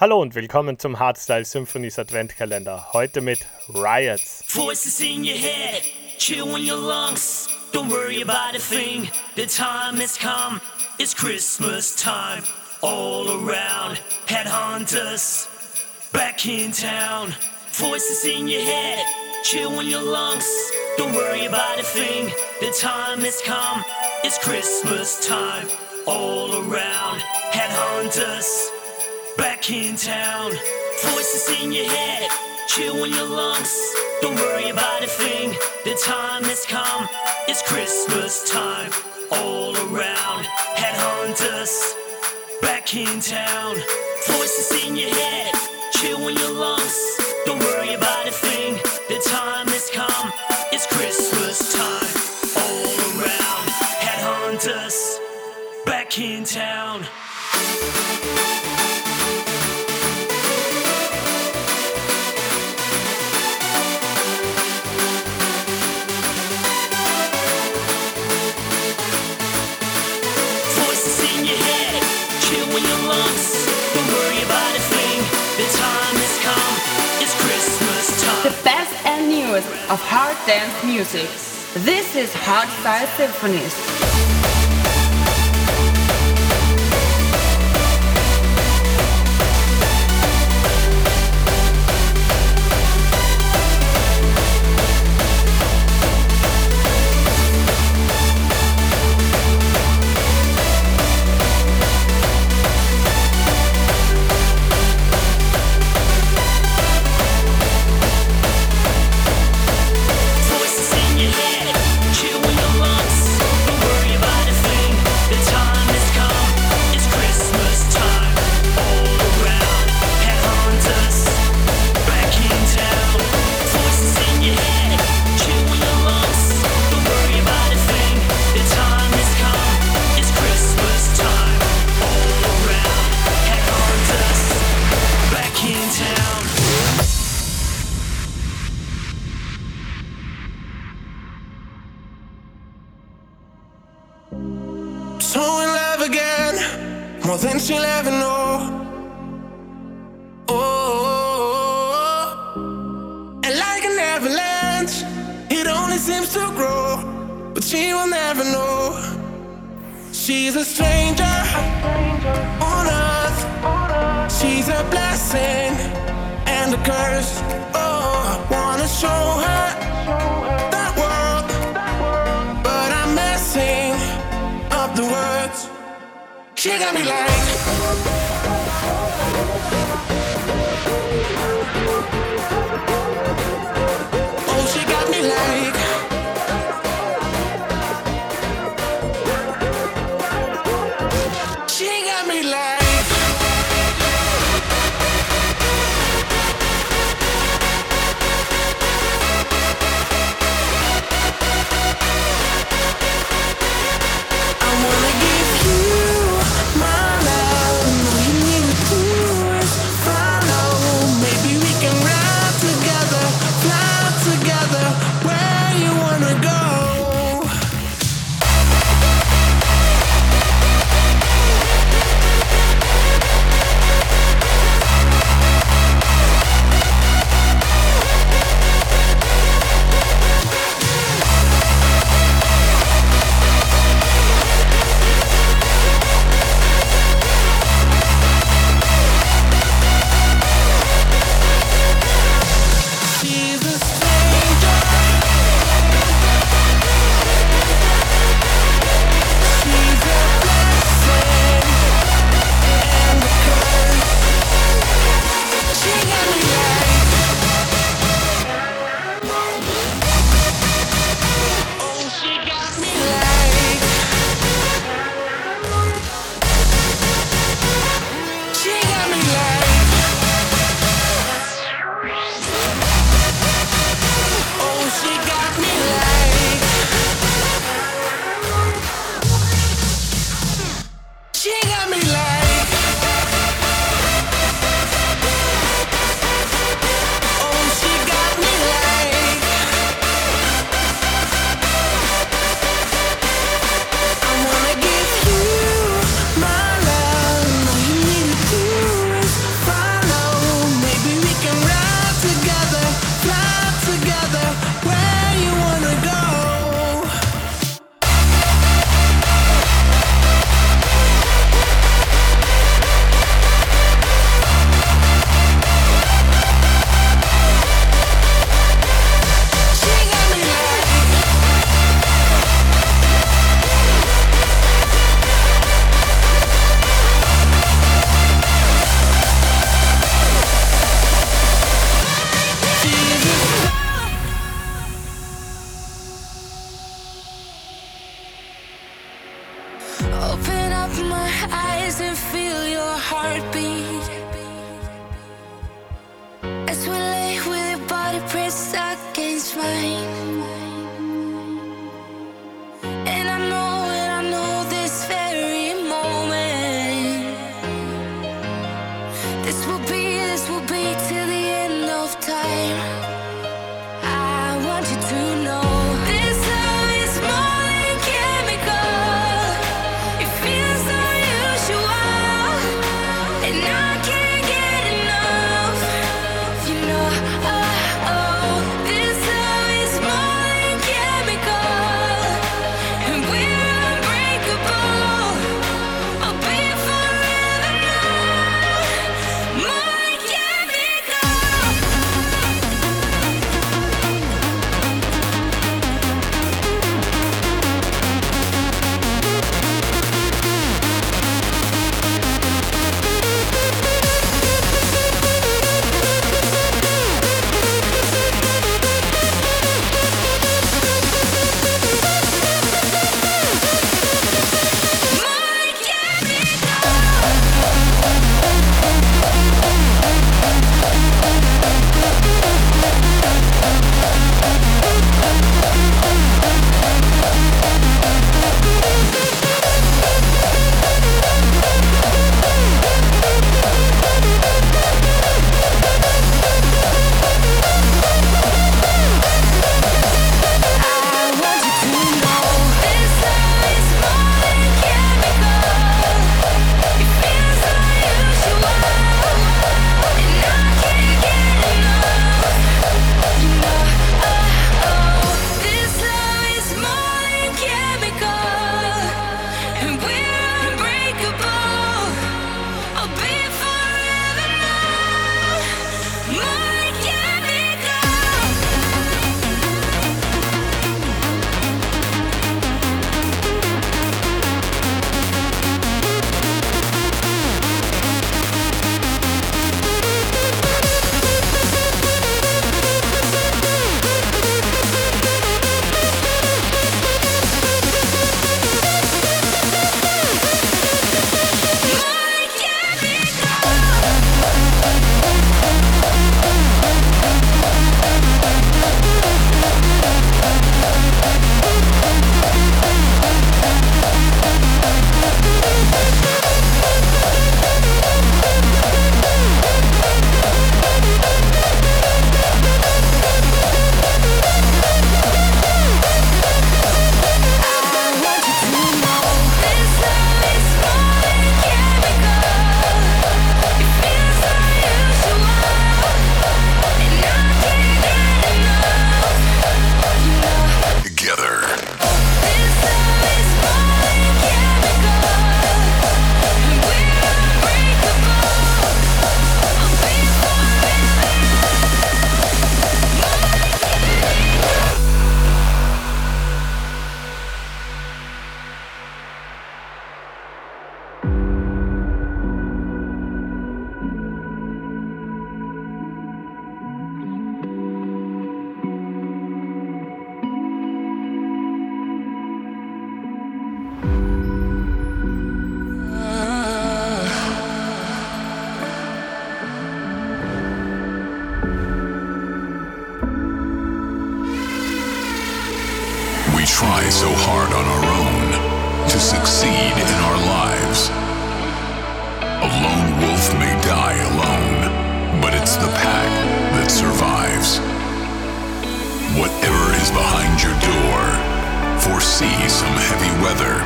Hallo und willkommen zum Hardstyle Symphonies Adventkalender. Heute mit Riots. Voices in your head, chill in your lungs. Don't worry about a thing. The time has come. It's Christmas time. All around, headhunters back in town. Voices in your head, chill in your lungs. Don't worry about a thing. The time has come. It's Christmas time. All around, headhunters back in town. Voices in your head, chill in your lungs. Don't worry about a thing, the time has come. It's Christmas time, all around. Headhunters, back in town. Voices in your head, chill in your lungs. Don't worry about a thing, the time has come. It's Christmas time, all around. Headhunters, back in town. Of hard dance music. This is Hardstyle Symphonies. Curse. Oh, I wanna show her that world, but I'm messing up the words. She got me like. eyes and feel your heartbeat. succeed in our lives. A lone wolf may die alone, but it's the pack that survives. Whatever is behind your door, foresee some heavy weather.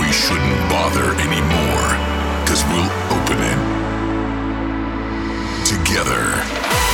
We shouldn't bother anymore, cause we'll open it together.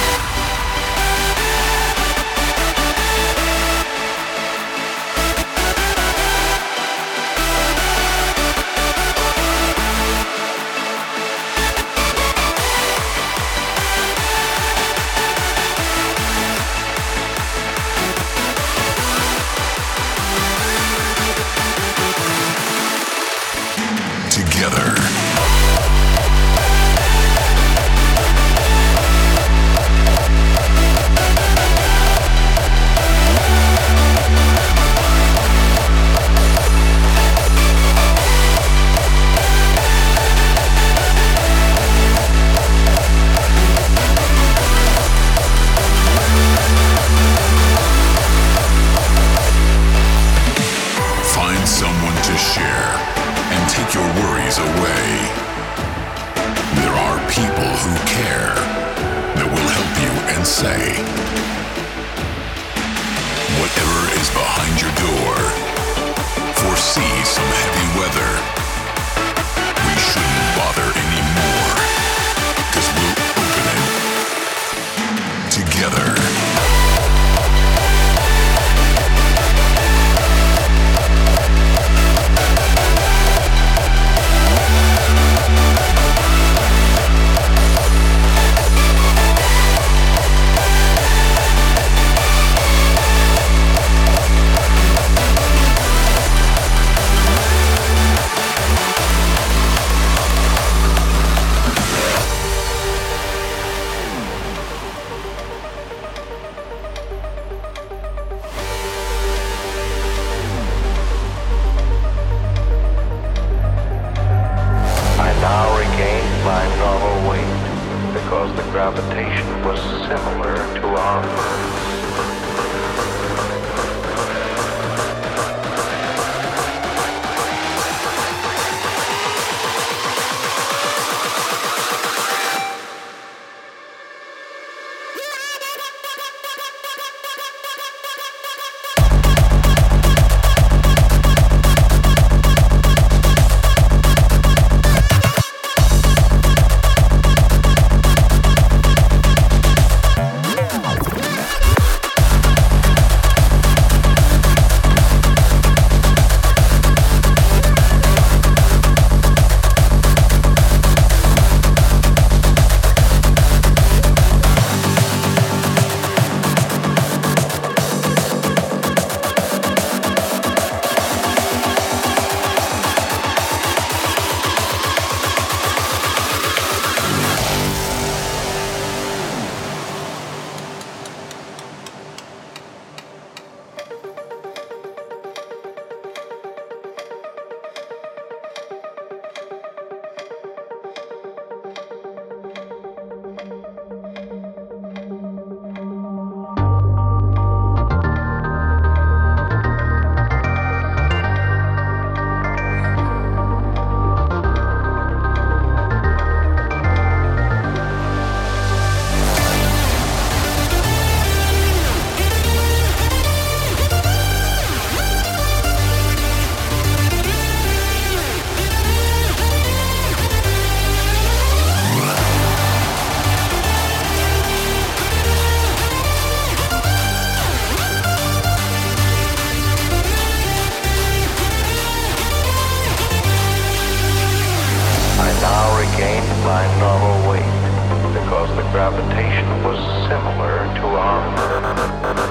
Foresee some gained by normal weight because the gravitation was similar to our Earth.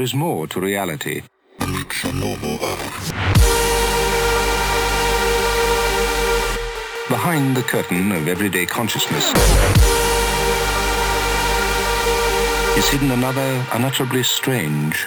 there is more to reality. Behind the curtain of everyday consciousness is hidden another unutterably strange.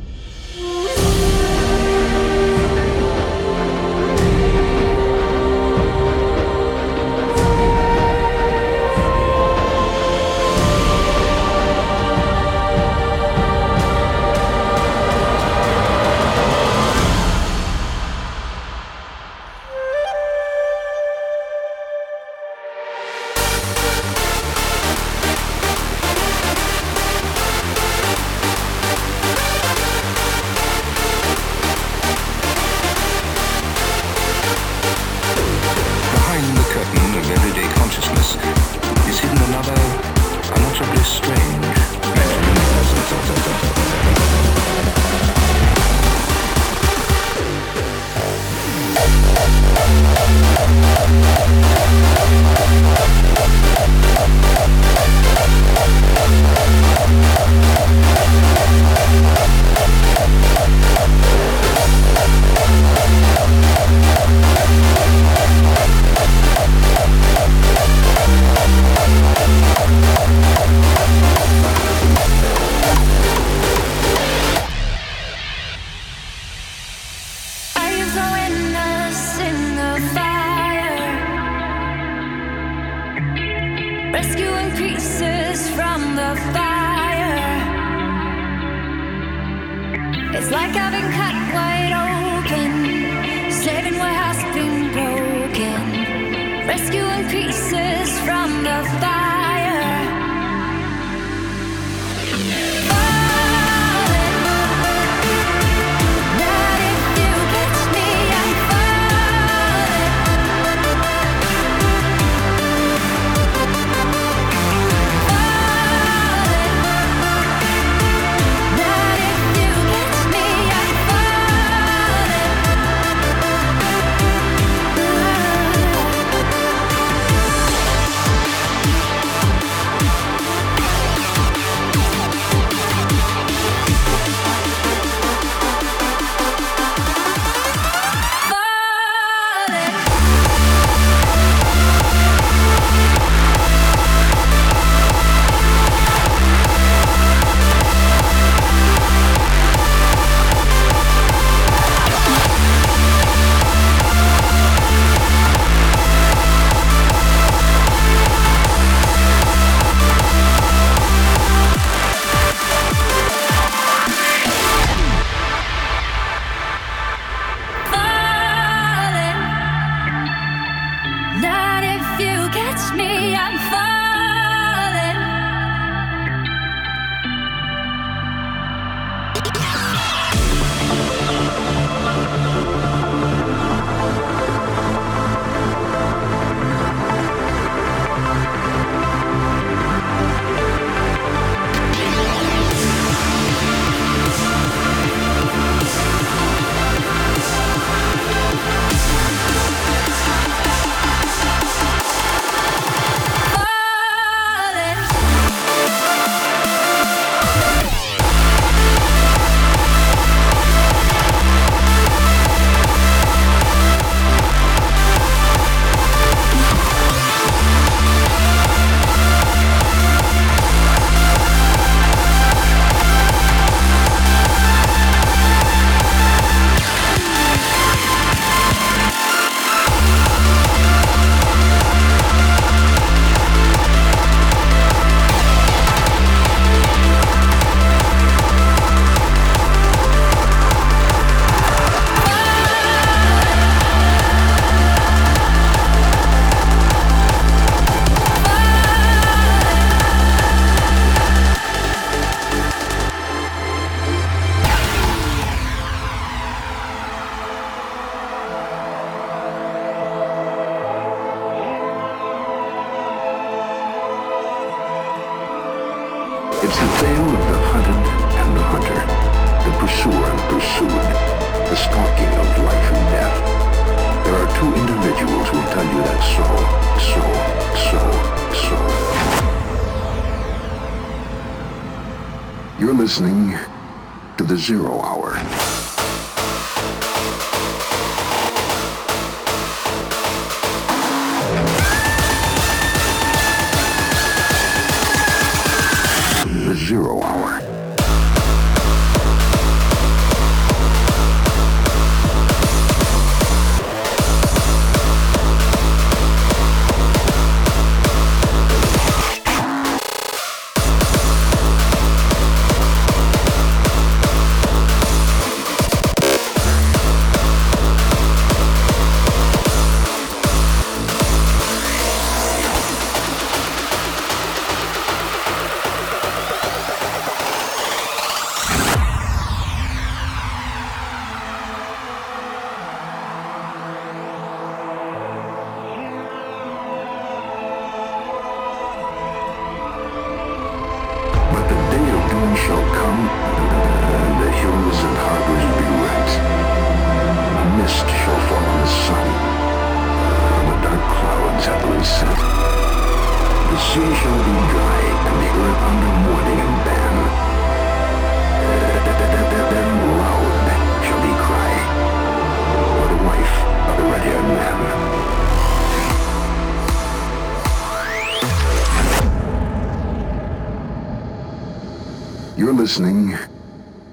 Listening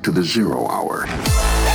to the Zero Hour.